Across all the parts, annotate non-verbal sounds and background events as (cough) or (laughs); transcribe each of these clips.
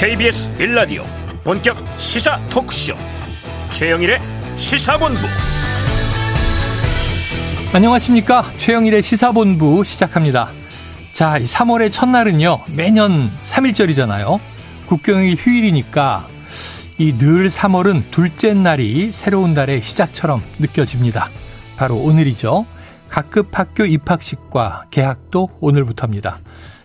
KBS 빌라디오 본격 시사 토크쇼. 최영일의 시사본부. 안녕하십니까? 최영일의 시사본부 시작합니다. 자, 이 3월의 첫날은요 매년 3일절이잖아요. 국경일 휴일이니까 이 늘 3월은 둘째 날이 새로운 달의 시작처럼 느껴집니다. 바로 오늘이죠. 각급 학교 입학식과 개학도 오늘부터입니다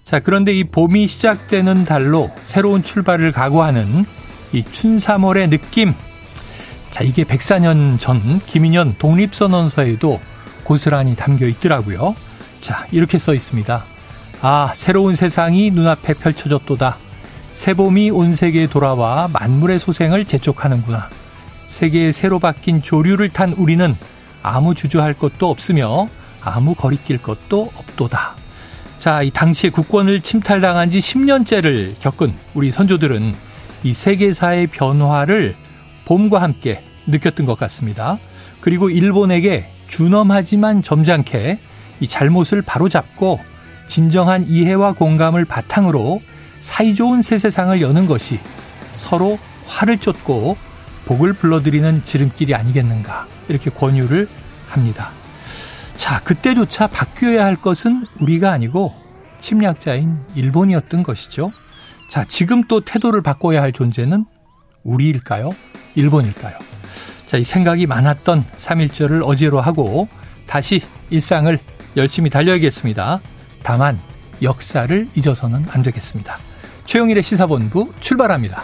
자, 그런데 이 봄이 시작되는 달로 새로운 출발을 각오하는 이 춘삼월의 느낌. 자, 이게 104년 전 김인현 독립선언서에도 고스란히 담겨 있더라고요. 자, 이렇게 써 있습니다. 아, 새로운 세상이 눈앞에 펼쳐졌도다. 새봄이 온 세계에 돌아와 만물의 소생을 재촉하는구나. 세계에 새로 바뀐 조류를 탄 우리는 아무 주저할 것도 없으며 아무 거리낄 것도 없도다. 자, 이 당시에 국권을 침탈당한 지 10년째를 겪은 우리 선조들은 이 세계사의 변화를 봄과 함께 느꼈던 것 같습니다. 그리고 일본에게 준엄하지만 점잖게 이 잘못을 바로잡고 진정한 이해와 공감을 바탕으로 사이좋은 새 세상을 여는 것이 서로 화를 쫓고 복을 불러들이는 지름길이 아니겠는가 이렇게 권유를 합니다. 자, 그때조차 바뀌어야 할 것은 우리가 아니고 침략자인 일본이었던 것이죠. 자, 지금 또 태도를 바꿔야 할 존재는 우리일까요? 일본일까요? 자, 이 생각이 많았던 3.1절을 어제로 하고 다시 일상을 열심히 달려야겠습니다. 다만 역사를 잊어서는 안 되겠습니다. 최영일의 시사본부 출발합니다.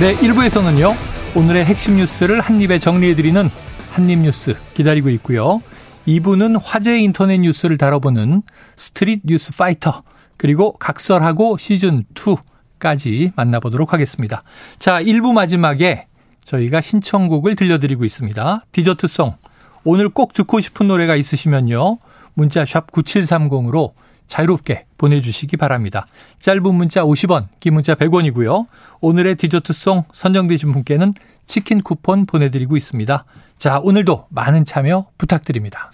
네, 1부에서는요. 오늘의 핵심 뉴스를 한입에 정리해드리는 한입 뉴스 기다리고 있고요. 2부는 화제 인터넷 뉴스를 다뤄보는 스트릿 뉴스 파이터 그리고 각설하고 시즌 2까지 만나보도록 하겠습니다. 자, 1부 마지막에 저희가 신청곡을 들려드리고 있습니다. 디저트송. 오늘 꼭 듣고 싶은 노래가 있으시면요. 문자 샵 9730으로 자유롭게 보내주시기 바랍니다. 짧은 문자 50원, 긴 문자 100원이고요. 오늘의 디저트송 선정되신 분께는 치킨 쿠폰 보내드리고 있습니다. 자, 오늘도 많은 참여 부탁드립니다.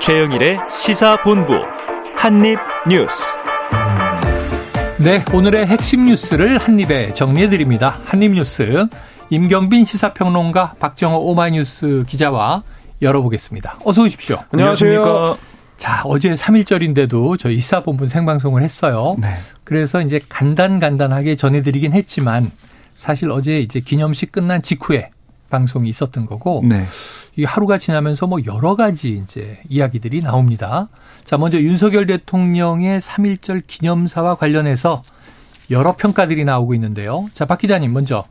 최영일의 시사본부 한입뉴스. 네, 오늘의 핵심 뉴스를 한입에 정리해드립니다. 한입뉴스. 임경빈 시사평론가 박정호 오마이뉴스 기자와 열어보겠습니다. 어서 오십시오. 안녕하세요. 자, 어제 3일절인데도 저희 이사본분 생방송을 했어요. 네. 그래서 이제 간단간단하게 전해드리긴 했지만 사실 어제 이제 기념식 끝난 직후에 방송이 있었던 거고 네. 이 하루가 지나면서 뭐 여러 가지 이제 이야기들이 나옵니다. 자, 먼저 윤석열 대통령의 3.1절 기념사와 관련해서 여러 평가들이 나오고 있는데요. 자, 박 기자님 먼저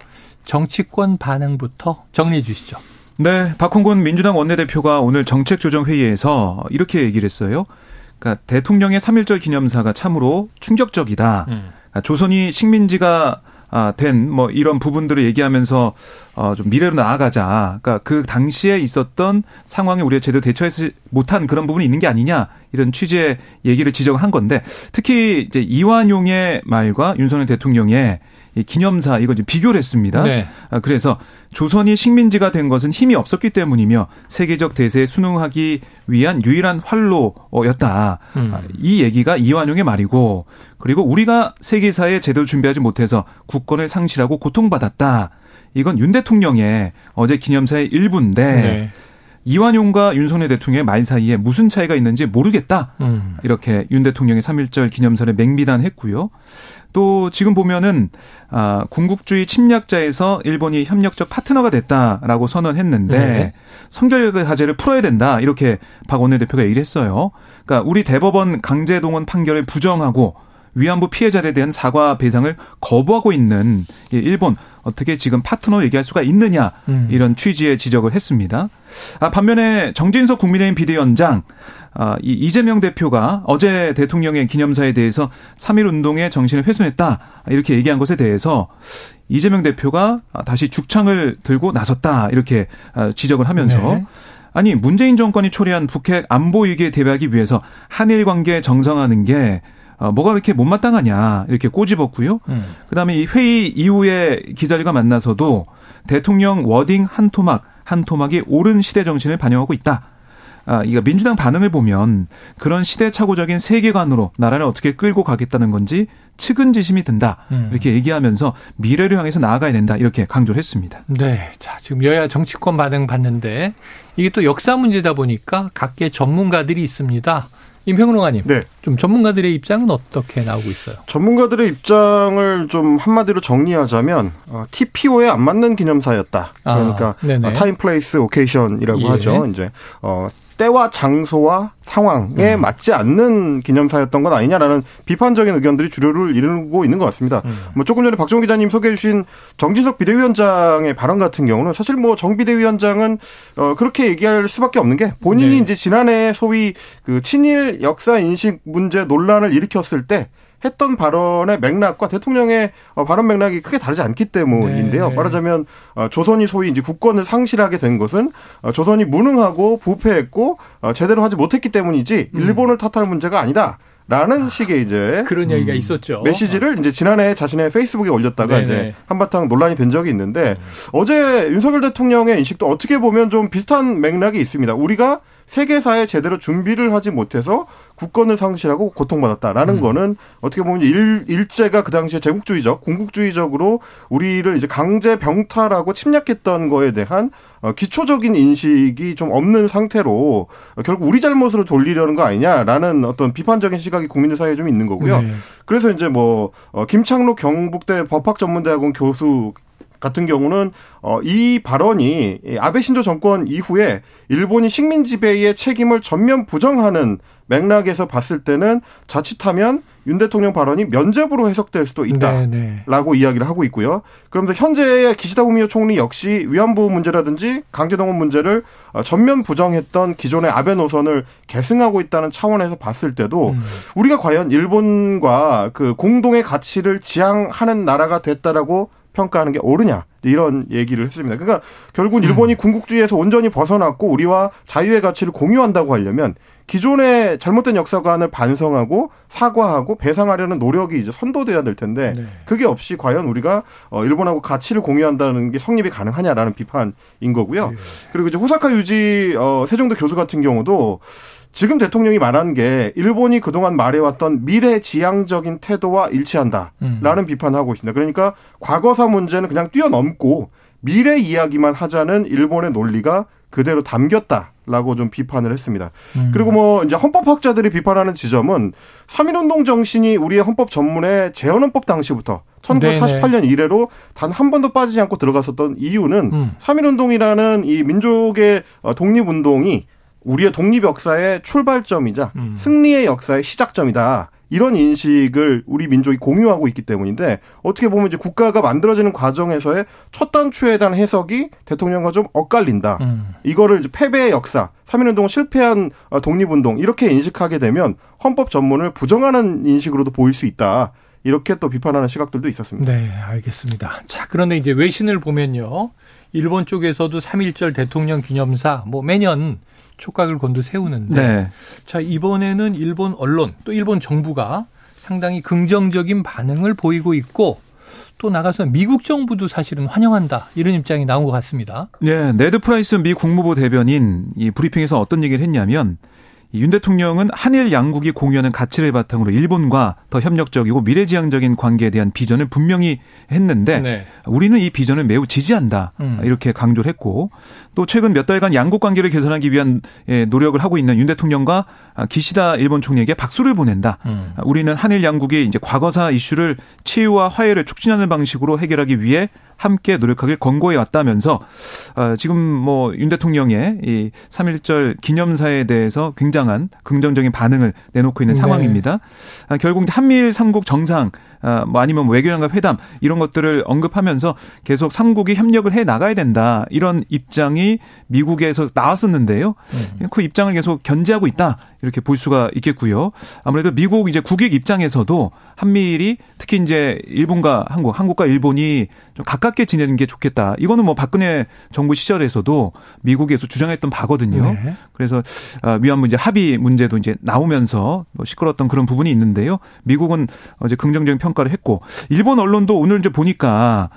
정치권 반응부터 정리해 주시죠. 네, 박홍근 민주당 원내대표가 오늘 정책조정회의에서 이렇게 얘기를 했어요. 그러니까 대통령의 3.1절 기념사가 참으로 충격적이다. 음. 그러니까 조선이 식민지가 아, 된, 뭐, 이런 부분들을 얘기하면서, 어, 좀 미래로 나아가자. 그러니까 그 당시에 있었던 상황에 우리가 제대로 대처하지 못한 그런 부분이 있는 게 아니냐. 이런 취지의 얘기를 지적을 한 건데, 특히 이제 이완용의 말과 윤석열 대통령의 이 기념사 이거 비교를 했습니다. 네. 아, 그래서 조선이 식민지가 된 것은 힘이 없었기 때문이며 세계적 대세에 순응하기 위한 유일한 활로였다. 음. 아, 이 얘기가 이완용의 말이고 그리고 우리가 세계사에 제대로 준비하지 못해서 국권을 상실하고 고통받았다. 이건 윤 대통령의 어제 기념사의 일부인데 네. 이완용과 윤석열 대통령의 말 사이에 무슨 차이가 있는지 모르겠다. 음. 이렇게 윤 대통령의 3.1절 기념사를 맹비난했고요. 또 지금 보면은 아 군국주의 침략자에서 일본이 협력적 파트너가 됐다라고 선언했는데 네. 성결 과제를 풀어야 된다 이렇게 박 원내대표가 얘기를 했어요. 그러니까 우리 대법원 강제동원 판결을 부정하고 위안부 피해자들에 대한 사과 배상을 거부하고 있는 일본 어떻게 지금 파트너 얘기할 수가 있느냐 음. 이런 취지의 지적을 했습니다. 아, 반면에 정진석 국민의힘 비대위원장 아, 이 이재명 대표가 어제 대통령의 기념사에 대해서 3.1 운동의 정신을 훼손했다 이렇게 얘기한 것에 대해서 이재명 대표가 다시 죽창을 들고 나섰다 이렇게 아, 지적을 하면서 네. 아니 문재인 정권이 초래한 북핵 안보 위기에 대비하기 위해서 한일 관계 정상화하는 게 어, 뭐가 이렇게 못마땅하냐 이렇게 꼬집었고요. 음. 그다음에 이 회의 이후에 기자들과 만나서도 대통령 워딩 한 토막 한 토막이 옳은 시대 정신을 반영하고 있다. 아, 이거 민주당 반응을 보면 그런 시대착오적인 세계관으로 나라를 어떻게 끌고 가겠다는 건지 측은지심이 든다. 음. 이렇게 얘기하면서 미래를 향해서 나아가야 된다. 이렇게 강조를 했습니다. 네. 자, 지금 여야 정치권 반응 봤는데 이게 또 역사 문제다 보니까 각계 전문가들이 있습니다. 임평로가님, 네. 좀 전문가들의 입장은 어떻게 나오고 있어요? 전문가들의 입장을 좀 한마디로 정리하자면 어, TPO에 안 맞는 기념사였다. 그러니까 아, time place occasion이라고 예. 하죠. 이제 어, 때와 장소와 상황에 음. 맞지 않는 기념사였던 건 아니냐라는 비판적인 의견들이 주류를 이루고 있는 것 같습니다. 음. 뭐 조금 전에 박정우 기자님 소개해 주신 정진석 비대위원장의 발언 같은 경우는 사실 뭐 정 비대위원장은 어 그렇게 얘기할 수밖에 없는 게 본인이 네. 이제 지난해 소위 그 친일 역사 인식 문제 논란을 일으켰을 때 했던 발언의 맥락과 대통령의 어, 발언 맥락이 크게 다르지 않기 때문인데요. 네. 말하자면 어, 조선이 소위 이제 국권을 상실하게 된 것은 어, 조선이 무능하고 부패했고 제대로 하지 못했기 때문이지 음. 일본을 탓할 문제가 아니다. 라는 아, 식의 이제 그런 얘기가 음, 있었죠. 메시지를 이제 지난해 자신의 페이스북에 올렸다가 네네. 이제 한바탕 논란이 된 적이 있는데 음. 어제 윤석열 대통령의 인식도 어떻게 보면 좀 비슷한 맥락이 있습니다. 우리가 세계사에 제대로 준비를 하지 못해서 국권을 상실하고 고통받았다라는 음. 거는 어떻게 보면 일, 일제가 그 당시에 제국주의적, 군국주의적으로 우리를 이제 강제 병탈하고 침략했던 거에 대한 어, 기초적인 인식이 좀 없는 상태로 결국 우리 잘못으로 돌리려는 거 아니냐라는 어떤 비판적인 시각이 국민들 사이에 좀 있는 거고요. 네. 그래서 이제 뭐 어, 김창록 경북대 법학전문대학원 교수 같은 경우는 어, 이 발언이 아베 신조 정권 이후에 일본이 식민 지배의 책임을 전면 부정하는 맥락에서 봤을 때는 자칫하면 윤 대통령 발언이 면접으로 해석될 수도 있다라고 네, 네. 이야기를 하고 있고요. 그러면서 현재의 기시다 후미오 총리 역시 위안부 문제라든지 강제동원 문제를 어, 전면 부정했던 기존의 아베 노선을 계승하고 있다는 차원에서 봤을 때도 음. 우리가 과연 일본과 그 공동의 가치를 지향하는 나라가 됐다라고 평가하는 게 옳으냐 이런 얘기를 했습니다. 그러니까 결국은 일본이 음. 군국주의에서 온전히 벗어났고 우리와 자유의 가치를 공유한다고 하려면 기존의 잘못된 역사관을 반성하고 사과하고 배상하려는 노력이 이제 선도돼야 될 텐데 네. 그게 없이 과연 우리가 어 일본하고 가치를 공유한다는 게 성립이 가능하냐라는 비판인 거고요. 네. 그리고 이제 호사카 유지 어 세종도 교수 같은 경우도 지금 대통령이 말한 게 일본이 그동안 말해왔던 미래지향적인 태도와 일치한다라는 음. 비판을 하고 있습니다. 그러니까 과거사 문제는 그냥 뛰어넘고 미래 이야기만 하자는 일본의 논리가 그대로 담겼다라고 좀 비판을 했습니다. 음. 그리고 뭐 이제 헌법학자들이 비판하는 지점은 3.1운동 정신이 우리의 헌법 전문의 재헌헌법 당시부터 1948년 네네. 이래로 단 한 번도 빠지지 않고 들어갔었던 이유는 음. 3.1운동이라는 이 민족의 독립운동이 우리의 독립 역사의 출발점이자 음. 승리의 역사의 시작점이다. 이런 인식을 우리 민족이 공유하고 있기 때문인데 어떻게 보면 이제 국가가 만들어지는 과정에서의 첫 단추에 대한 해석이 대통령과 좀 엇갈린다. 음. 이거를 이제 패배의 역사, 3.1운동 실패한 어, 독립운동 이렇게 인식하게 되면 헌법 전문을 부정하는 인식으로도 보일 수 있다. 이렇게 또 비판하는 시각들도 있었습니다. 네, 알겠습니다. 자, 그런데 이제 외신을 보면요. 일본 쪽에서도 3.1절 대통령 기념사 뭐 매년 촉각을 곤두 세우는데 네. 자 이번에는 일본 언론 또 일본 정부가 상당히 긍정적인 반응을 보이고 있고 또 나가서 미국 정부도 사실은 환영한다 이런 입장이 나온 것 같습니다. 네, 네드 프라이스 미 국무부 대변인 이 브리핑에서 어떤 얘기를 했냐면 윤 대통령은 한일 양국이 공유하는 가치를 바탕으로 일본과 더 협력적이고 미래지향적인 관계에 대한 비전을 분명히 했는데 네. 우리는 이 비전을 매우 지지한다 음. 이렇게 강조를 했고 또 최근 몇 달간 양국 관계를 개선하기 위한 예, 노력을 하고 있는 윤 대통령과 기시다 일본 총리에게 박수를 보낸다. 음. 우리는 한일 양국이 이제 과거사 이슈를 치유와 화해를 촉진하는 방식으로 해결하기 위해 함께 노력하길 권고해 왔다면서 어, 지금 뭐 윤 대통령의 이 3.1절 기념사에 대해서 굉장한 긍정적인 반응을 내놓고 있는 네. 상황입니다. 아, 결국 한미일 삼국 정상 아, 뭐 아니면 외교장관 회담 이런 것들을 언급하면서 계속 삼국이 협력을 해 나가야 된다 이런 입장이 미국에서 나왔었는데요. 음. 그 입장을 계속 견제하고 있다 이렇게 볼 수가 있겠고요. 아무래도 미국 이제 국익 입장에서도 한미일이 특히 이제 일본과 한국, 한국과 일본이 좀 가깝게 지내는 게 좋겠다. 이거는 뭐 박근혜 정부 시절에서도 미국에서 주장했던 바거든요. 네. 그래서 아, 위안 문제 합의 문제도 이제 나오면서 뭐 시끄러웠던 그런 부분이 있는데요. 미국은 어제 긍정적인 평가를 했고 일본 언론도 오늘 이제 보니까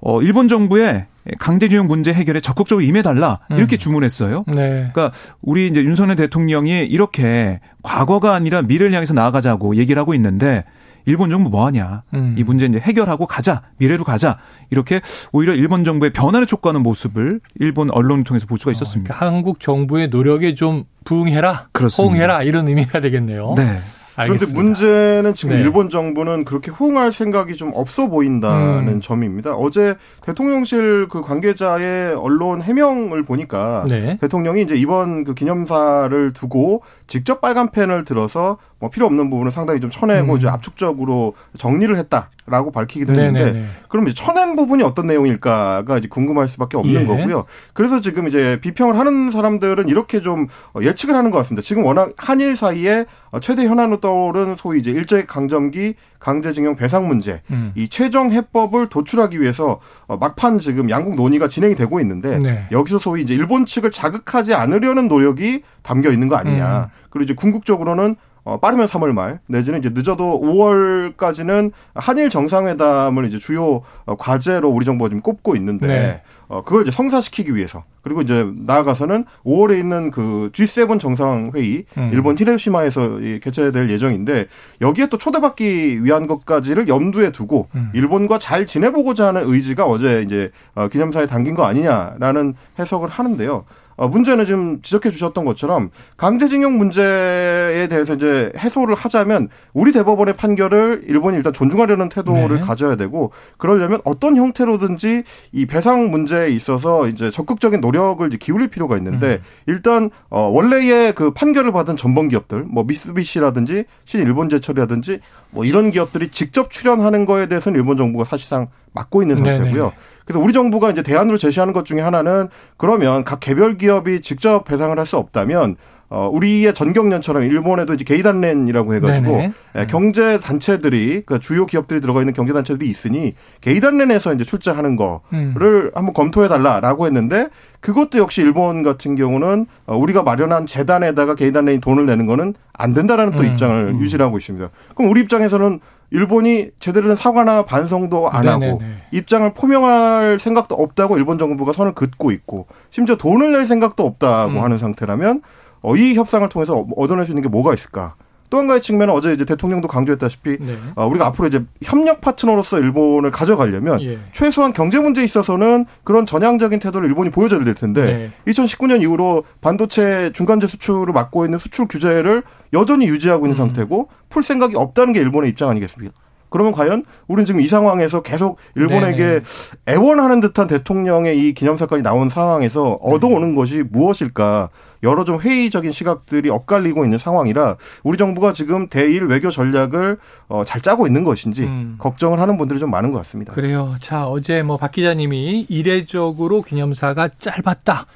어 일본 정부의 강제징용 문제 해결에 적극적으로 임해달라 이렇게 음. 주문했어요. 네. 그러니까 우리 이제 윤석열 대통령이 이렇게 과거가 아니라 미래를 향해서 나아가자고 얘기를 하고 있는데 일본 정부 뭐 하냐. 음. 이 문제 이제 해결하고 가자. 미래로 가자. 이렇게 오히려 일본 정부의 변화를 촉구하는 모습을 일본 언론을 통해서 볼 수가 있었습니다. 어, 그러니까 한국 정부의 노력에 좀 부응해라. 그렇습니다. 호응해라. 이런 의미가 되겠네요. 네. 그런데 문제는 지금 네. 일본 정부는 그렇게 호응할 생각이 좀 없어 보인다는 음. 점입니다. 어제 대통령실 그 관계자의 언론 해명을 보니까 네. 대통령이 이제 이번 그 기념사를 두고 직접 빨간 펜을 들어서 뭐 필요 없는 부분을 상당히 좀 쳐내고 음. 이제 압축적으로 정리를 했다라고 밝히기도 했는데 네네네. 그럼 이제 쳐낸 부분이 어떤 내용일까가 이제 궁금할 수밖에 없는 예. 거고요. 그래서 지금 이제 비평을 하는 사람들은 이렇게 좀 예측을 하는 것 같습니다. 지금 워낙 한일 사이에 최대 현안으로 떠오른 소위 이제 일제 강점기 강제징용 배상 문제, 음. 이 최종 해법을 도출하기 위해서 막판 지금 양국 논의가 진행이 되고 있는데 네. 여기서 소위 이제 일본 측을 자극하지 않으려는 노력이 담겨 있는 거 아니냐. 음. 그리고 이제 궁극적으로는 어, 빠르면 3월 말 내지는 이제 늦어도 5월까지는 한일 정상회담을 이제 주요 어, 과제로 우리 정부가 지금 꼽고 있는데 네. 어, 그걸 이제 성사시키기 위해서 그리고 이제 나아가서는 5월에 있는 그 G7 정상회의 음. 일본 히로시마에서 개최될 예정인데 여기에 또 초대받기 위한 것까지를 염두에 두고 음. 일본과 잘 지내보고자 하는 의지가 어제 이제 어, 기념사에 담긴 거 아니냐라는 해석을 하는데요. 어, 문제는 지금 지적해 주셨던 것처럼 강제징용 문제에 대해서 이제 해소를 하자면 우리 대법원의 판결을 일본이 일단 존중하려는 태도를 네. 가져야 되고 그러려면 어떤 형태로든지 이 배상 문제에 있어서 이제 적극적인 노력을 이제 기울일 필요가 있는데 음. 일단 어 원래의 그 판결을 받은 전범 기업들 뭐 미쓰비시라든지 신일본제철이라든지 뭐 이런 기업들이 직접 출연하는 거에 대해서는 일본 정부가 사실상 막고 있는 상태고요. 네네. 그래서 우리 정부가 이제 대안으로 제시하는 것 중에 하나는 그러면 각 개별 기업이 직접 배상을 할 수 없다면 어, 우리의 전경련처럼 일본에도 이제 게이단렌이라고 해가지고 예, 경제 단체들이 그 주요 기업들이 들어가 있는 경제 단체들이 있으니 게이단렌에서 이제 출자하는 거를 음. 한번 검토해 달라라고 했는데 그것도 역시 일본 같은 경우는 어, 우리가 마련한 재단에다가 게이단렌이 돈을 내는 거는 안 된다라는 또 음. 입장을 음. 유지하고 있습니다. 그럼 우리 입장에서는 일본이 제대로 된 사과나 반성도 안 네네네. 하고 입장을 포명할 생각도 없다고 일본 정부가 선을 긋고 있고 심지어 돈을 낼 생각도 없다고 음. 하는 상태라면 어, 이 협상을 통해서 얻어낼 수 있는 게 뭐가 있을까? 또 한 가지 측면은 어제 이제 대통령도 강조했다시피 네. 어, 우리가 앞으로 이제 협력 파트너로서 일본을 가져가려면 예. 최소한 경제 문제에 있어서는 그런 전향적인 태도를 일본이 보여줘야 될 텐데 네. 2019년 이후로 반도체 중간재 수출을 막고 있는 수출 규제를 여전히 유지하고 있는 음. 상태고 풀 생각이 없다는 게 일본의 입장 아니겠습니까? 그러면 과연 우리는 지금 이 상황에서 계속 일본에게 네네. 애원하는 듯한 대통령의 이 기념사건이 나온 상황에서 얻어오는 네. 것이 무엇일까? 여러 좀 회의적인 시각들이 엇갈리고 있는 상황이라 우리 정부가 지금 대일 외교 전략을 어, 잘 짜고 있는 것인지 음. 걱정을 하는 분들이 좀 많은 것 같습니다. 그래요. 자, 어제 뭐 박 기자님이 이례적으로 기념사가 짧았다.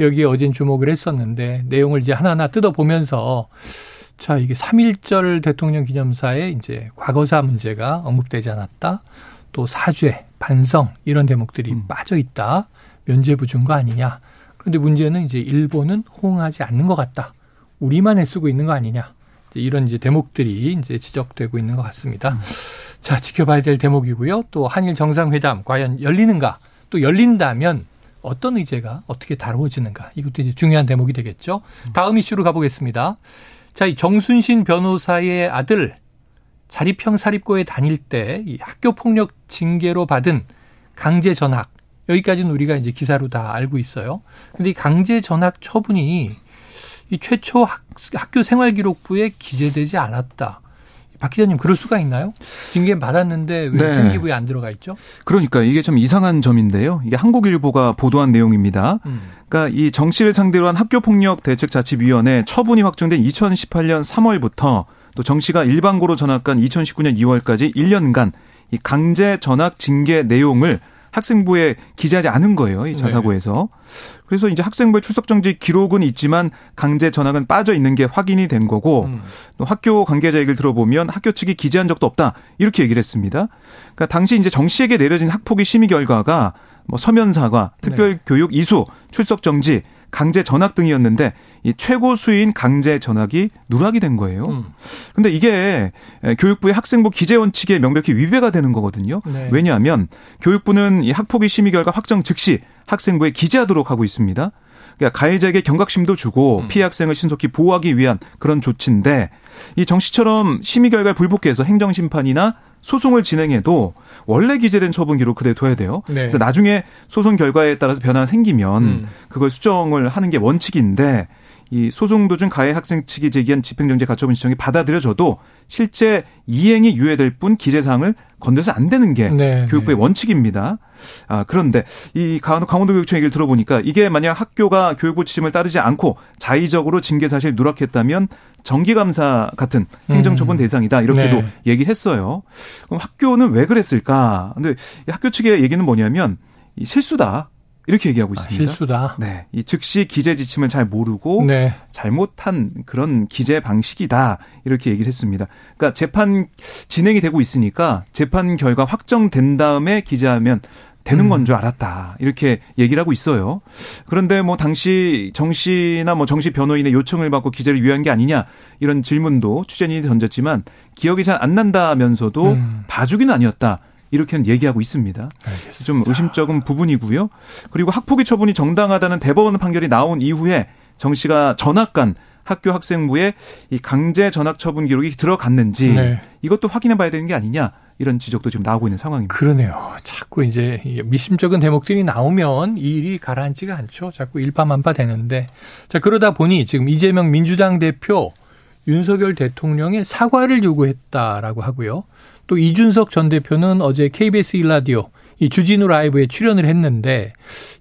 여기에 어젠 주목을 했었는데 내용을 이제 하나하나 뜯어보면서 자, 이게 3.1절 대통령 기념사에 이제 과거사 문제가 언급되지 않았다. 또 사죄, 반성 이런 대목들이 음. 빠져 있다. 면죄부 준 거 아니냐. 그런데 문제는 이제 일본은 호응하지 않는 것 같다. 우리만 애쓰고 있는 거 아니냐. 이제 이런 이제 대목들이 이제 지적되고 있는 것 같습니다. 음. 자, 지켜봐야 될 대목이고요. 또 한일 정상회담 과연 열리는가? 또 열린다면 어떤 의제가 어떻게 다루어지는가? 이것도 이제 중요한 대목이 되겠죠. 다음 이슈로 가보겠습니다. 자, 이 정순신 변호사의 아들 자립형 사립고에 다닐 때 이 학교 폭력 징계로 받은 강제 전학 여기까지는 우리가 이제 기사로 다 알고 있어요. 근데 이 강제 전학 처분이 이 최초 학, 학교 생활 기록부에 기재되지 않았다. 박 기자님 그럴 수가 있나요? 징계 받았는데 왜 네. 생기부에 안 들어가 있죠? 그러니까 이게 좀 이상한 점인데요. 이게 한국일보가 보도한 내용입니다. 음. 그러니까 이 정 씨를 상대로 한 학교폭력 대책자치위원회 처분이 확정된 2018년 3월부터 또 정 씨가 일반고로 전학 간 2019년 2월까지 1년간 이 강제 전학 징계 내용을 학생부에 기재하지 않은 거예요. 이 자사고에서. 네. 그래서 이제 학생부의 출석 정지 기록은 있지만 강제 전학은 빠져 있는 게 확인이 된 거고 음. 또 학교 관계자 얘기를 들어보면 학교 측이 기재한 적도 없다. 이렇게 얘기를 했습니다. 그러니까 당시 이제 정 씨에게 내려진 학폭위 심의 결과가 뭐 서면 사과, 특별 네. 교육 이수, 출석 정지, 강제 전학 등이었는데 이 최고 수위인 강제 전학이 누락이 된 거예요. 음. 근데 이게 교육부의 학생부 기재 원칙에 명백히 위배가 되는 거거든요. 네. 왜냐하면 교육부는 이 학폭위 심의 결과 확정 즉시 학생부에 기재하도록 하고 있습니다. 그러니까 가해자에게 경각심도 주고 음. 피해 학생을 신속히 보호하기 위한 그런 조치인데 이 정 씨처럼 심의 결과에 불복해서 행정심판이나 소송을 진행해도 원래 기재된 처분 기록 그대로 둬야 돼요. 네. 그래서 나중에 소송 결과에 따라서 변화가 생기면 음. 그걸 수정을 하는 게 원칙인데 이 소송 도중 가해 학생 측이 제기한 집행정지 가처분 신청이 받아들여져도 실제 이행이 유예될 뿐 기재사항을 건드려서 안 되는 게 네. 교육부의 원칙입니다. 아, 그런데 이 강원도 교육청 얘기를 들어보니까 이게 만약 학교가 교육부 지침을 따르지 않고 자의적으로 징계 사실 누락했다면 정기감사 같은 행정처분 음. 대상이다 이렇게도 네. 얘기를 했어요. 그럼 학교는 왜 그랬을까? 근데 학교 측의 얘기는 뭐냐면 실수다. 이렇게 얘기하고 아, 있습니다. 아, 실수다. 네. 이 즉시 기재 지침을 잘 모르고 네. 잘못한 그런 기재 방식이다. 이렇게 얘기를 했습니다. 그러니까 재판 진행이 되고 있으니까 재판 결과 확정된 다음에 기재하면 되는 건줄 음. 알았다. 이렇게 얘기를 하고 있어요. 그런데 뭐 당시 정 씨나 뭐 정씨 변호인의 요청을 받고 기재를 유예한 게 아니냐 이런 질문도 취재진이 던졌지만 기억이 잘 안 난다면서도 음. 봐주기는 아니었다. 이렇게는 얘기하고 있습니다. 알겠습니다. 좀 의심적인 부분이고요. 그리고 학폭위 처분이 정당하다는 대법원 판결이 나온 이후에 정 씨가 전학간 학교 학생부에 이 강제 전학 처분 기록이 들어갔는지 네. 이것도 확인해 봐야 되는 게 아니냐 이런 지적도 지금 나오고 있는 상황입니다. 그러네요. 자꾸 이제 미심쩍은 대목들이 나오면 이 일이 가라앉지가 않죠. 자꾸 일파만파 되는데 자 그러다 보니 지금 이재명 민주당 대표 윤석열 대통령의 사과를 요구했다라고 하고요. 또 이준석 전 대표는 어제 KBS 일라디오 이 주진우 라이브에 출연을 했는데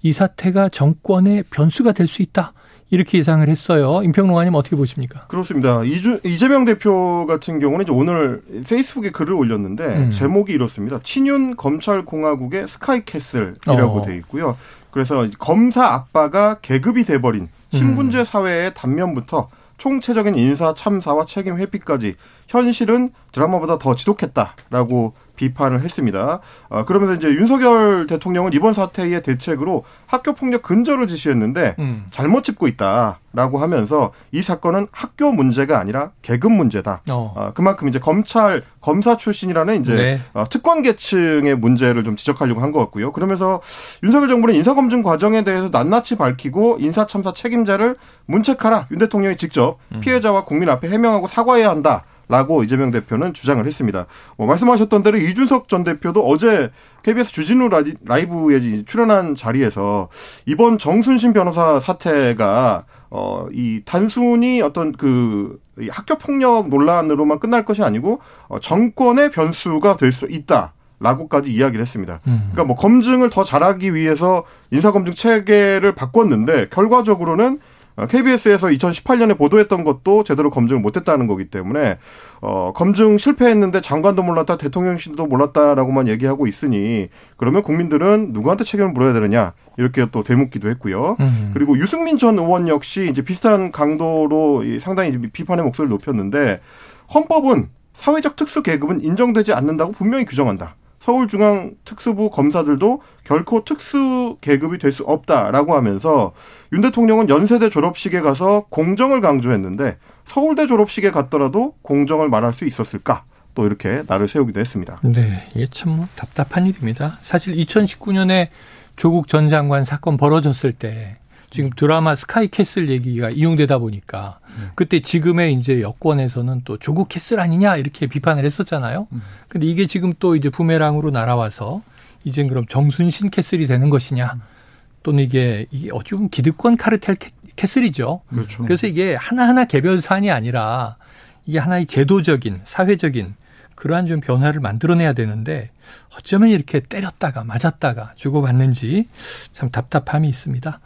이 사태가 정권의 변수가 될 수 있다. 이렇게 예상을 했어요. 임평롱아님 어떻게 보십니까? 그렇습니다. 이주, 이재명 대표 같은 경우는 이제 오늘 페이스북에 글을 올렸는데 음. 제목이 이렇습니다. 친윤 검찰공화국의 스카이캐슬이라고 어. 돼 있고요. 그래서 검사 아빠가 계급이 돼버린 신분제 음. 사회의 단면부터 총체적인 인사 참사와 책임 회피까지 현실은 드라마보다 더 지독했다라고 비판을 했습니다. 어, 그러면서 이제 윤석열 대통령은 이번 사태의 대책으로 학교 폭력 근절을 지시했는데 음. 잘못 짚고 있다라고 하면서 이 사건은 학교 문제가 아니라 계급 문제다. 어. 어, 그만큼 이제 검찰 검사 출신이라는 이제 네. 어, 특권 계층의 문제를 좀 지적하려고 한 것 같고요. 그러면서 윤석열 정부는 인사 검증 과정에 대해서 낱낱이 밝히고 인사 참사 책임자를 문책하라 윤 대통령이 직접 음. 피해자와 국민 앞에 해명하고 사과해야 한다. 라고 이재명 대표는 주장을 했습니다. 뭐 말씀하셨던 대로 이준석 전 대표도 어제 KBS 주진우 라이브에 출연한 자리에서 이번 정순신 변호사 사태가 어, 이 단순히 어떤 그 학교 폭력 논란으로만 끝날 것이 아니고 어, 정권의 변수가 될 수 있다. 라고까지 이야기를 했습니다. 음. 그러니까 뭐 검증을 더 잘하기 위해서 인사검증 체계를 바꿨는데 결과적으로는 KBS에서 어, 2018년에 보도했던 것도 제대로 검증을 못했다는 거기 때문에 어, 검증 실패했는데 장관도 몰랐다, 대통령실도 몰랐다라고만 얘기하고 있으니 그러면 국민들은 누구한테 책임을 물어야 되느냐 이렇게 또 되묻기도 했고요. 음. 그리고 유승민 전 의원 역시 이제 비슷한 강도로 상당히 비판의 목소리를 높였는데 헌법은 사회적 특수 계급은 인정되지 않는다고 분명히 규정한다. 서울중앙특수부 검사들도 결코 특수 계급이 될 수 없다라고 하면서 윤 대통령은 연세대 졸업식에 가서 공정을 강조했는데 서울대 졸업식에 갔더라도 공정을 말할 수 있었을까? 또 이렇게 날을 세우기도 했습니다. 네, 이게 참 뭐 답답한 일입니다. 사실 2019년에 조국 전 장관 사건 벌어졌을 때 지금 드라마 스카이캐슬 얘기가 이용되다 보니까 네. 그때 지금의 이제 여권에서는 또 조국 castle 아니냐 이렇게 비판을 했었잖아요. 음. 근데 이게 지금 또 이제 부메랑으로 날아와서 이젠 그럼 정순신 캐슬이 되는 것이냐 또는 이게 이게 어찌 보면 기득권 카르텔 캐슬이죠. 그렇죠. 그래서 이게 하나하나 개별 사안이 아니라 이게 하나의 제도적인 사회적인 그러한 좀 변화를 만들어내야 되는데 어쩌면 이렇게 때렸다가 맞았다가 주고받는지 참 답답함이 있습니다.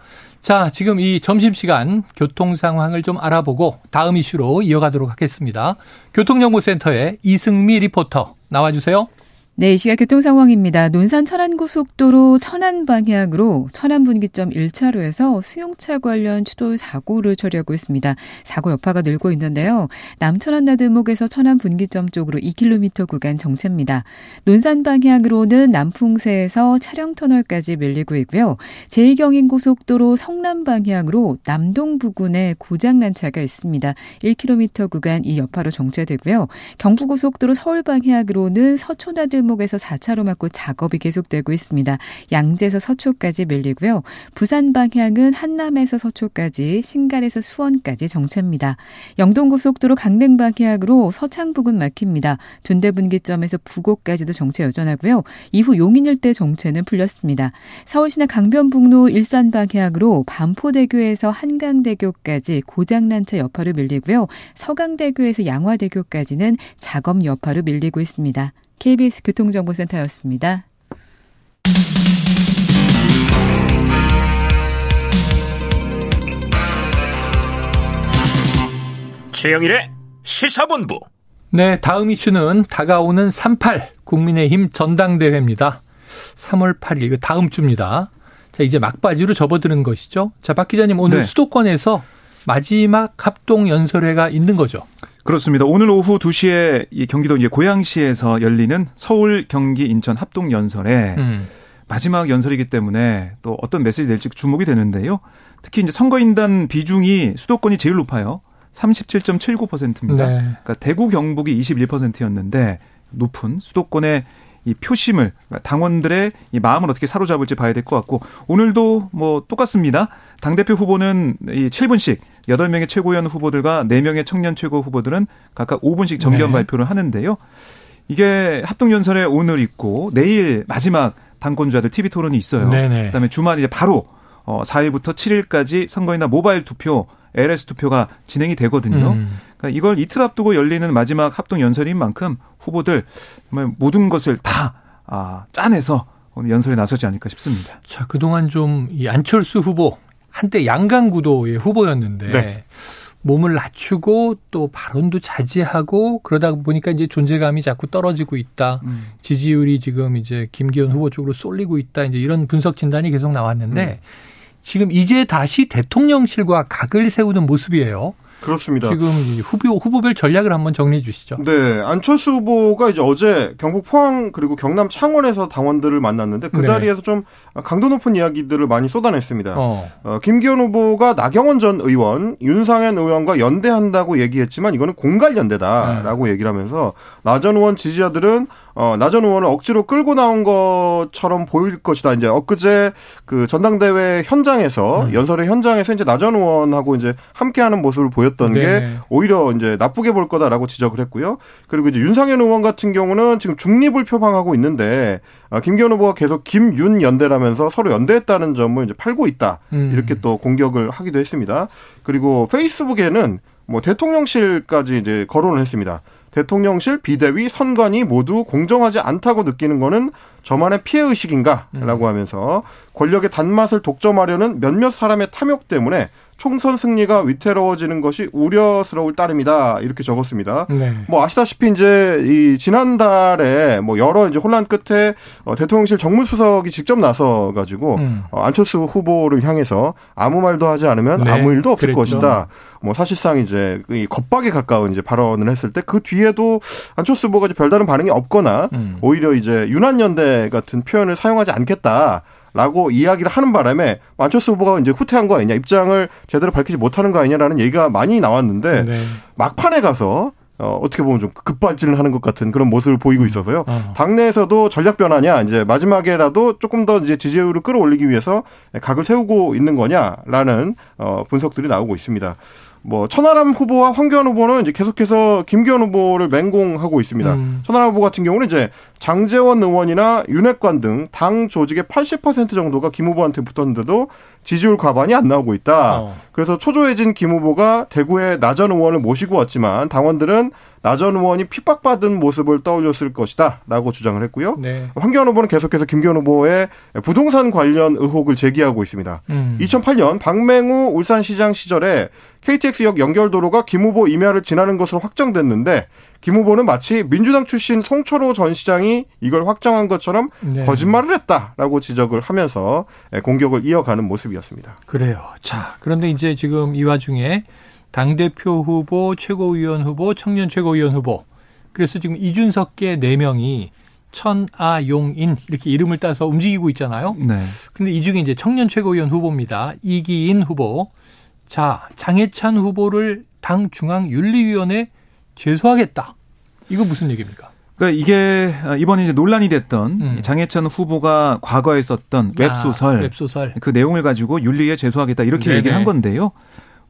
자, 지금 이 점심시간 교통 상황을 좀 알아보고 다음 이슈로 이어가도록 하겠습니다. 교통정보센터의 이승미 리포터 나와주세요. 네, 이 시각 교통 상황입니다. 논산 천안고속도로 천안 방향으로 천안 분기점 1차로에서 수용차 관련 추돌 사고를 처리하고 있습니다. 사고 여파가 늘고 있는데요. 남천안 나들목에서 천안 분기점 쪽으로 2km 구간 정체입니다. 논산 방향으로는 남풍세에서 차량 터널까지 밀리고 있고요. 제2경인 고속도로 성남 방향으로 남동 부근에 고장난 차가 있습니다. 1km 구간 이 여파로 정체되고요. 경부고속도로 서울 방향으로는 서초 나들 골목에서 4차로 막고 작업이 계속되고 있습니다. 양재에서 서초까지 밀리고요. 부산 방향은 한남에서 서초까지, 신갈에서 수원까지 정체입니다. 영동고속도로 강릉 방향으로 서창 부근 막힙니다. 둔대분기점에서 부곡까지도 정체 여전하고요. 이후 용인 일대 정체는 풀렸습니다. 서울시내 강변북로 일산 방향으로 반포대교에서 한강대교까지 고장난 차 여파로 밀리고요. 서강대교에서 양화대교까지는 작업 여파로 밀리고 있습니다. KBS 교통정보센터였습니다. 최영일의 시사본부. 네, 다음 이슈는 다가오는 38 국민의힘 전당대회입니다. 3월 8일, 그 다음 주입니다. 자, 이제 막바지로 접어드는 것이죠. 자, 박 기자님 오늘 네. 수도권에서 마지막 합동 연설회가 있는 거죠. 그렇습니다. 오늘 오후 2시에 이 경기도 이제 고양시에서 열리는 서울, 경기, 인천 합동 연설에 음. 마지막 연설이기 때문에 또 어떤 메시지 낼지 주목이 되는데요. 특히 이제 선거인단 비중이 수도권이 제일 높아요. 37.79%입니다. 네. 그러니까 대구 경북이 21%였는데 높은 수도권의 이 표심을 그러니까 당원들의 이 마음을 어떻게 사로잡을지 봐야 될 것 같고 오늘도 뭐 똑같습니다. 당 대표 후보는 이 7분씩 8명의 최고위원 후보들과 4명의 청년 최고 후보들은 각각 5분씩 정견 네. 발표를 하는데요. 이게 합동연설에 오늘 있고 내일 마지막 당권주자들 TV 토론이 있어요. 네네. 그다음에 주말 이제 바로 어 4일부터 7일까지 선거인단 모바일 투표, LS 투표가 진행이 되거든요. 음. 그러니까 이걸 이틀 앞두고 열리는 마지막 합동 연설인 만큼 후보들 정말 모든 것을 다 아, 짜내서 오늘 연설에 나서지 않을까 싶습니다. 자, 그동안 좀 이 안철수 후보 한때 양강구도의 후보였는데 네. 몸을 낮추고 또 발언도 자제하고 그러다 보니까 이제 존재감이 자꾸 떨어지고 있다. 음. 지지율이 지금 이제 김기현 후보 쪽으로 쏠리고 있다. 이제 이런 분석 진단이 계속 나왔는데 음. 지금 이제 다시 대통령실과 각을 세우는 모습이에요. 그렇습니다. 지금 후보 후보별 전략을 한번 정리해 주시죠. 네, 안철수 후보가 이제 어제 경북 포항 그리고 경남 창원에서 당원들을 만났는데 그 네. 자리에서 좀 강도 높은 이야기들을 많이 쏟아냈습니다. 어. 어, 김기현 후보가 나경원 전 의원, 윤상현 의원과 연대한다고 얘기했지만 이거는 공갈 연대다라고 네. 얘기를 하면서 나 전 의원 지지자들은 어, 나 전 의원을 억지로 끌고 나온 것처럼 보일 것이다. 이제 엊그제 그 전당대회 현장에서 음. 연설의 현장에서 이제 나 전 의원하고 이제 함께하는 모습을 보였던 네. 게 오히려 이제 나쁘게 볼 거다라고 지적을 했고요. 그리고 이제 윤상현 의원 같은 경우는 지금 중립을 표방하고 있는데 어, 김기현 후보가 계속 김윤 연대라면서 서로 연대했다는 점을 이제 팔고 있다. 음. 이렇게 또 공격을 하기도 했습니다. 그리고 페이스북에는 뭐 대통령실까지 이제 거론을 했습니다. 대통령실, 비대위, 선관위 모두 공정하지 않다고 느끼는 거는 저만의 피해 의식인가라고 음. 하면서 권력의 단맛을 독점하려는 몇몇 사람의 탐욕 때문에 총선 승리가 위태로워지는 것이 우려스러울 따름이다 이렇게 적었습니다. 네. 뭐 아시다시피 이제 이 지난달에 뭐 여러 이제 혼란 끝에 어, 대통령실 정무수석이 직접 나서 가지고 음. 어, 안철수 후보를 향해서 아무 말도 하지 않으면 네. 아무 일도 없을 그랬죠. 것이다. 뭐 사실상 이제 이 겁박에 가까운 이제 발언을 했을 때 그 뒤에도 안철수 후보가 별다른 반응이 없거나 음. 오히려 이제 유난연대 같은 표현을 사용하지 않겠다. 라고 이야기를 하는 바람에 안철수 후보가 이제 후퇴한 거 아니냐, 입장을 제대로 밝히지 못하는 거 아니냐라는 얘기가 많이 나왔는데 네. 막판에 가서 어, 어떻게 보면 좀 급발진을 하는 것 같은 그런 모습을 보이고 있어서요. 어. 당내에서도 전략 변화냐, 이제 마지막에라도 조금 더 이제 지지율을 끌어올리기 위해서 각을 세우고 있는 거냐라는 어, 분석들이 나오고 있습니다. 뭐 천하람 후보와 황교안 후보는 이제 계속해서 김기현 후보를 맹공하고 있습니다. 음. 천하람 후보 같은 경우는 이제 장재원 의원이나 윤핵관 등 당 조직의 80% 정도가 김 후보한테 붙었는데도 지지율 과반이 안 나오고 있다. 어. 그래서 초조해진 김 후보가 대구에 나전 의원을 모시고 왔지만 당원들은 나전 의원이 핍박받은 모습을 떠올렸을 것이다. 라고 주장을 했고요. 네. 황교안 후보는 계속해서 김기현 후보의 부동산 관련 의혹을 제기하고 있습니다. 음. 2008년 박맹우 울산시장 시절에 KTX역 연결도로가 김 후보 임야를 지나는 것으로 확정됐는데 김 후보는 마치 민주당 출신 송철호 전 시장이 이걸 확정한 것처럼 네. 거짓말을 했다라고 지적을 하면서 공격을 이어가는 모습이었습니다. 그래요. 자, 그런데 이제 지금 이 와중에 당대표 후보, 최고위원 후보, 청년 최고위원 후보. 그래서 지금 이준석계 4명이 천아용인 이렇게 이름을 따서 움직이고 있잖아요. 네. 근데 이 중에 이제 청년 최고위원 후보입니다. 이기인 후보. 자, 장해찬 후보를 당 중앙윤리위원회 제소하겠다. 이거 무슨 얘기입니까? 그러니까 이게 이번에 이제 논란이 됐던 음. 장해찬 후보가 과거에 썼던 웹소설, 아, 웹소설 그 내용을 가지고 윤리에 제소하겠다 이렇게 네네. 얘기를 한 건데요.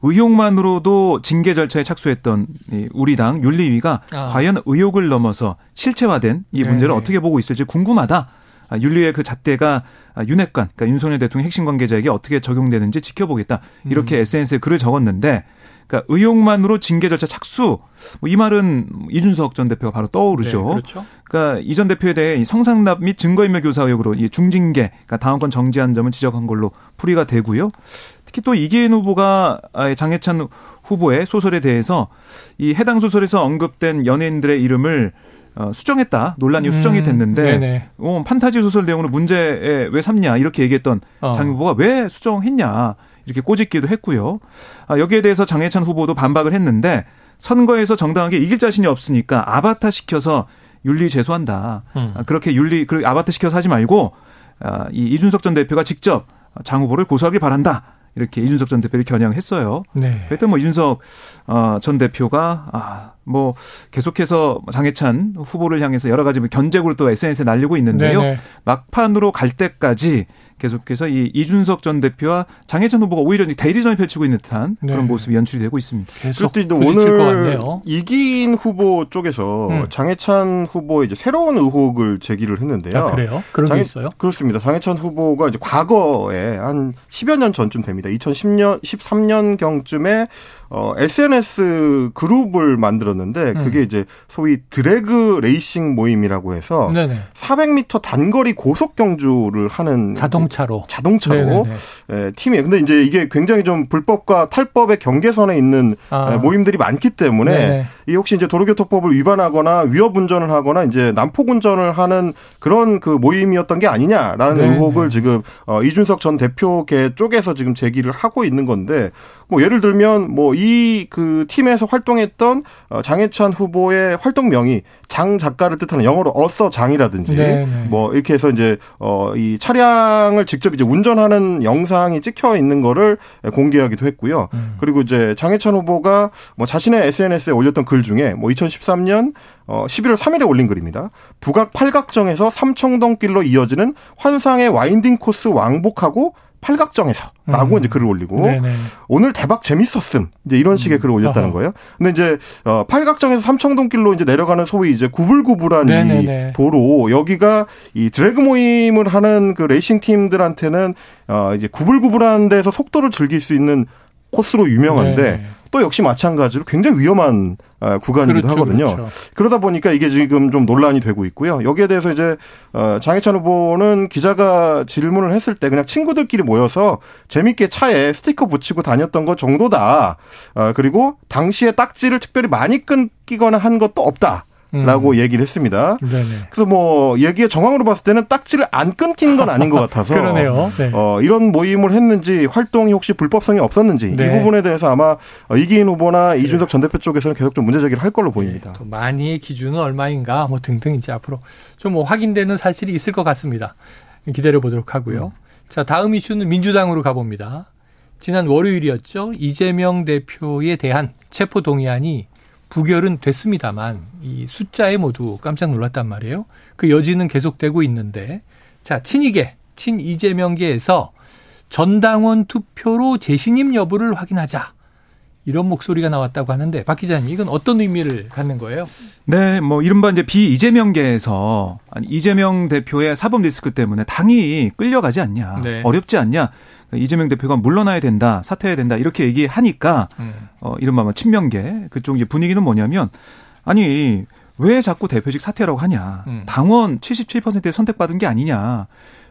의혹만으로도 징계 절차에 착수했던 우리 당 윤리위가 아. 과연 의혹을 넘어서 실체화된 이 문제를 네네. 어떻게 보고 있을지 궁금하다. 아, 윤리의 그 잣대가 윤핵관, 그러니까 윤석열 대통령 핵심 관계자에게 어떻게 적용되는지 지켜보겠다. 이렇게 음. SNS에 글을 적었는데 그러니까 의혹만으로 징계 절차 착수. 뭐 이 말은 이준석 전 대표가 바로 떠오르죠. 네, 그렇죠. 그러니까 이 전 대표에 대해 성상납 및 증거인멸 교사 의혹으로 이 중징계, 그러니까 당원권 정지한 점을 지적한 걸로 풀이가 되고요. 특히 또 이기인 후보가 장해찬 후보의 소설에 대해서 이 해당 소설에서 언급된 연예인들의 이름을 어, 수정했다 논란이 음, 수정이 됐는데 어, 판타지 소설 내용으로 문제에 왜 삼냐 이렇게 얘기했던 어. 장 후보가 왜 수정했냐 이렇게 꼬집기도 했고요. 아, 여기에 대해서 장해찬 후보도 반박을 했는데 선거에서 정당하게 이길 자신이 없으니까 아바타 시켜서 윤리 제소한다. 음. 아, 그렇게 윤리 그 아바타 시켜서 하지 말고 아, 이 이준석 전 대표가 직접 장 후보를 고소하길 바란다. 이렇게 이준석 전 대표를 겨냥했어요. 네. 그랬더니 뭐 이준석 어, 전 대표가 아, 뭐 계속해서 장해찬 후보를 향해서 여러 가지 뭐 견제구를 또 SNS에 날리고 있는데요. 네네. 막판으로 갈 때까지 계속해서 이 이준석 전 대표와 장혜찬 후보가 오히려 대리전을 펼치고 있는 듯한 네. 그런 모습이 연출이 되고 있습니다. 그렇도 오늘 이긴 후보 쪽에서 음. 장혜찬 후보 이제 새로운 의혹을 제기를 했는데요. 아, 그래요? 그런 장해, 게 있어요? 그렇습니다. 장혜찬 후보가 이제 과거에 한 10여 년 전쯤 됩니다. 2010년 13년 경쯤에 어, SNS 그룹을 만들었는데 음. 그게 이제 소위 드래그 레이싱 모임이라고 해서 네네. 400m 단거리 고속 경주를 하는 자동차로 자동차로 예, 팀이에요. 근데 이제 이게 굉장히 좀 불법과 탈법의 경계선에 있는 아. 예, 모임들이 많기 때문에 네네. 이 혹시 이제 도로교통법을 위반하거나 위협 운전을 하거나 이제 난폭 운전을 하는 그런 그 모임이었던 게 아니냐라는 네네. 의혹을 지금 어, 이준석 전 대표계 쪽에서 지금 제기를 하고 있는 건데 뭐 예를 들면 뭐 이 그 팀에서 활동했던 어, 장해찬 후보의 활동명이 장 작가를 뜻하는 영어로 어서 장이라든지 네네. 네. 뭐 이렇게 해서 이제 어이 차량을 직접 이제 운전하는 영상이 찍혀 있는 거를 공개하기도 했고요. 음. 그리고 이제 장해찬 후보가 뭐 자신의 SNS에 올렸던 글 중에 뭐 2013년 어 11월 3일에 올린 글입니다. 북악 팔각정에서 삼청동길로 이어지는 환상의 winding 코스 왕복하고 팔각정에서라고 음. 이제 글을 올리고 네네. 오늘 대박 재밌었음 이제 이런 식의 음. 글을 올렸다는 거예요. 근데 이제 어 팔각정에서 삼청동길로 이제 내려가는 소위 이제 구불구불한 네네네. 이 도로 여기가 이 드래그 모임을 하는 그 레이싱 팀들한테는 어 이제 구불구불한 데서 속도를 즐길 수 있는 코스로 유명한데 네네. 또 역시 마찬가지로 굉장히 위험한 아, 구간이기도 그렇죠, 하거든요. 그렇죠. 그러다 보니까 이게 지금 좀 논란이 되고 있고요. 여기에 대해서 이제 어, 장혜찬 후보는 기자가 질문을 했을 때 그냥 친구들끼리 모여서 재밌게 차에 스티커 붙이고 다녔던 것 정도다. 어, 그리고 당시에 딱지를 특별히 많이 끊기거나 한 것도 없다. 라고 음. 얘기를 했습니다. 네네. 그래서 뭐 얘기의 정황으로 봤을 때는 딱지를 안 끊긴 건 아닌 것 같아서 (laughs) 그러네요. 네. 어, 이런 모임을 했는지 활동이 혹시 불법성이 없었는지 네. 이 부분에 대해서 아마 이기인 후보나 네. 이준석 전 대표 쪽에서는 계속 좀 문제 제기를 할 걸로 보입니다. 네. 많이의 기준은 얼마인가 뭐 등등 이제 앞으로 좀 뭐 확인되는 사실이 있을 것 같습니다. 기다려 보도록 하고요. 음. 자 다음 이슈는 민주당으로 가봅니다. 지난 월요일이었죠. 이재명 대표에 대한 체포 동의안이 부결은 됐습니다만 이 숫자에 모두 깜짝 놀랐단 말이에요. 그 여지는 계속되고 있는데 자 친이계 친 이재명계에서 전당원 투표로 재신임 여부를 확인하자. 이런 목소리가 나왔다고 하는데 박 기자님 이건 어떤 의미를 갖는 거예요? 네, 뭐 이른바 이제 비 이재명계에서 이재명 대표의 사법 리스크 때문에 당이 끌려가지 않냐, 네. 어렵지 않냐 이재명 대표가 물러나야 된다, 사퇴해야 된다 이렇게 얘기하니까 음. 어 이른바 뭐 친명계 그쪽 이제 분위기는 뭐냐면 아니 왜 자꾸 대표직 사퇴라고 하냐? 음. 당원 77%에 선택받은 게 아니냐?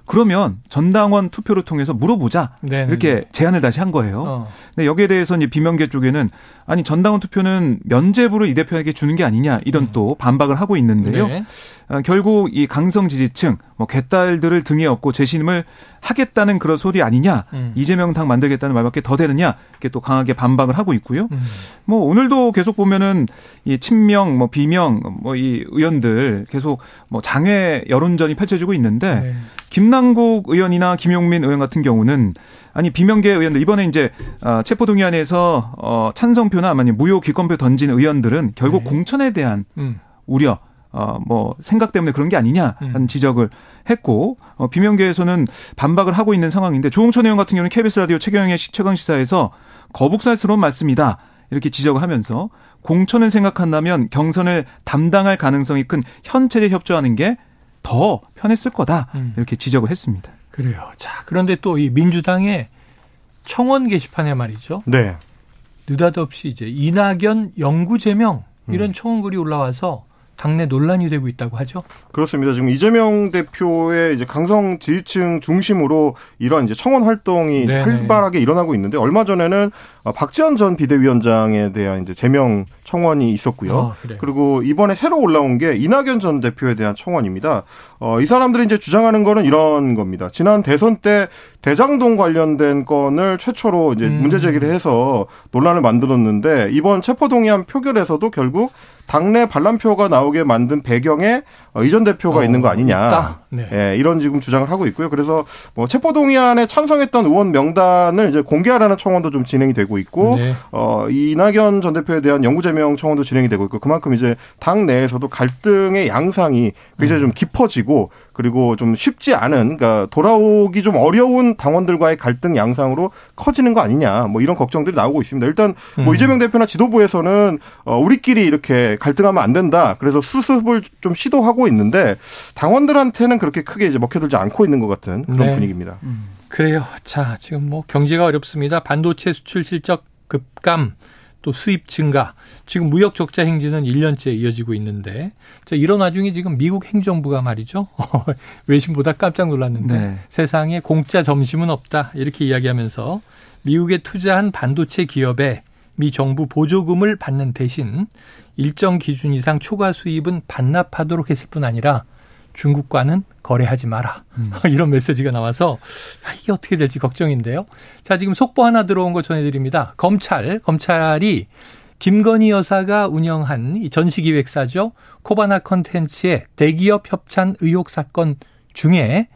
그러면 전당원 투표를 통해서 물어보자 네네. 이렇게 제안을 다시 한 거예요. 어. 근데 여기에 대해서 이제 비명계 쪽에는 아니 전당원 투표는 면제부를 이 대표에게 주는 게 아니냐 이런 음. 또 반박을 하고 있는데요. 네. 어, 결국 이 강성 지지층 뭐 개딸들을 등에 업고 재신임을 하겠다는 그런 소리 아니냐 음. 이재명 당 만들겠다는 말밖에 더 되느냐 이렇게 또 강하게 반박을 하고 있고요. 음. 뭐 오늘도 계속 보면은 이 친명 뭐 비명 뭐 이 의원들 계속 뭐 장외 여론전이 펼쳐지고 있는데 네. 김남국 의원이나 김용민 의원 같은 경우는 아니 비명계 의원들 이번에 이제 어, 체포동의안에서 어 찬성표나 아니면 무효 기권표 던진 의원들은 결국 네. 공천에 대한 음. 우려 어, 뭐, 생각 때문에 그런 게 아니냐라는 음. 지적을 했고, 어, 비명계에서는 반박을 하고 있는 상황인데, 조홍천 의원 같은 경우는 KBS 라디오 최경영의 최강 시사에서 거북살스러운 말씀이다. 이렇게 지적을 하면서 공천을 생각한다면 경선을 담당할 가능성이 큰 현체제 협조하는 게 더 편했을 거다. 음. 이렇게 지적을 했습니다. 그래요. 자, 그런데 또 이 민주당의 청원 게시판에 말이죠. 네. 느닷없이 이제 이낙연 영구 제명 이런 음. 청원글이 올라와서 당내 논란이 되고 있다고 하죠. 그렇습니다. 지금 이재명 대표의 이제 강성 지지층 중심으로 이런 이제 청원 활동이 네네. 활발하게 일어나고 있는데 얼마 전에는 어, 박지원 전 비대위원장에 대한 이제 제명 청원이 있었고요. 어, 그리고 이번에 새로 올라온 게 이낙연 전 대표에 대한 청원입니다. 어, 이 사람들이 이제 주장하는 거는 이런 겁니다. 지난 대선 때 대장동 관련된 건을 최초로 이제 음. 문제 제기를 해서 논란을 만들었는데 이번 체포동의안 표결에서도 결국 당내 반란표가 나오게 만든 배경에 어, 이전 대표가 어, 있는 거 아니냐. 네. 예, 이런 지금 주장을 하고 있고요. 그래서 뭐 체포 동의안에 찬성했던 의원 명단을 이제 공개하라는 청원도 좀 진행이 되고 있고 네. 어, 이낙연 전 대표에 대한 영구 제명 청원도 진행이 되고 있고 그만큼 이제 당 내에서도 갈등의 양상이 굉장히 음. 좀 깊어지고 그리고 좀 쉽지 않은 그러니까 돌아오기 좀 어려운 당원들과의 갈등 양상으로 커지는 거 아니냐 뭐 이런 걱정들이 나오고 있습니다. 일단 뭐 음. 이재명 대표나 지도부에서는 어 우리끼리 이렇게 갈등하면 안 된다. 그래서 수습을 좀 시도하고 있는데 당원들한테는 그렇게 크게 이제 먹혀들지 않고 있는 것 같은 그런 네. 분위기입니다. 음. 그래요. 자, 지금 뭐 경제가 어렵습니다. 반도체 수출 실적 급감 또 수입 증가, 지금 무역 적자 행진은 1년째 이어지고 있는데, 자, 이런 와중에 지금 미국 행정부가 말이죠. (laughs) 외신보다 깜짝 놀랐는데, 네. 세상에 공짜 점심은 없다. 이렇게 이야기하면서 미국에 투자한 반도체 기업에 미 정부 보조금을 받는 대신 일정 기준 이상 초과 수입은 반납하도록 했을 뿐 아니라 중국과는 거래하지 마라. 음. (laughs) 이런 메시지가 나와서 아, 이게 어떻게 될지 걱정인데요. 자, 지금 속보 하나 들어온 거 전해드립니다. 검찰, 검찰이 김건희 여사가 운영한 이 전시기획사죠. 코바나 컨텐츠의 대기업 협찬 의혹 사건 중에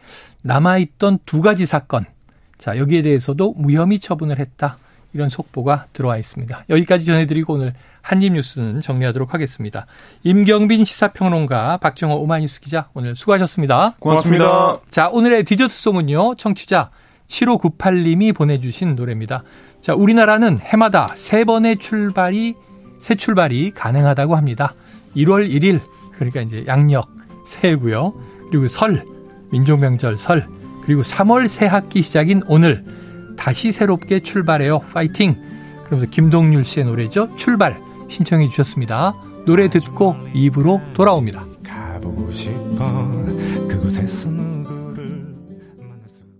남아있던 두 가지 사건. 자, 여기에 대해서도 무혐의 처분을 했다. 이런 속보가 들어와 있습니다. 여기까지 전해드리고 오늘 한입뉴스는 정리하도록 하겠습니다. 임경빈 시사평론가, 박정호 오마이뉴스 기자 오늘 수고하셨습니다. 고맙습니다. 고맙습니다. 자, 오늘의 디저트송은요. 청취자 7598님이 보내주신 노래입니다. 자, 우리나라는 해마다 세 번의 출발이 새 출발이 가능하다고 합니다. 1월 1일 그러니까 이제 양력 새해고요. 그리고 설 민족명절 설 그리고 3월 새 학기 시작인 오늘 다시 새롭게 출발해요. 파이팅. 그러면서 김동률 씨의 노래죠. 출발 신청해 주셨습니다. 노래 듣고 입으로 돌아옵니다. 가보고 싶어 그곳에서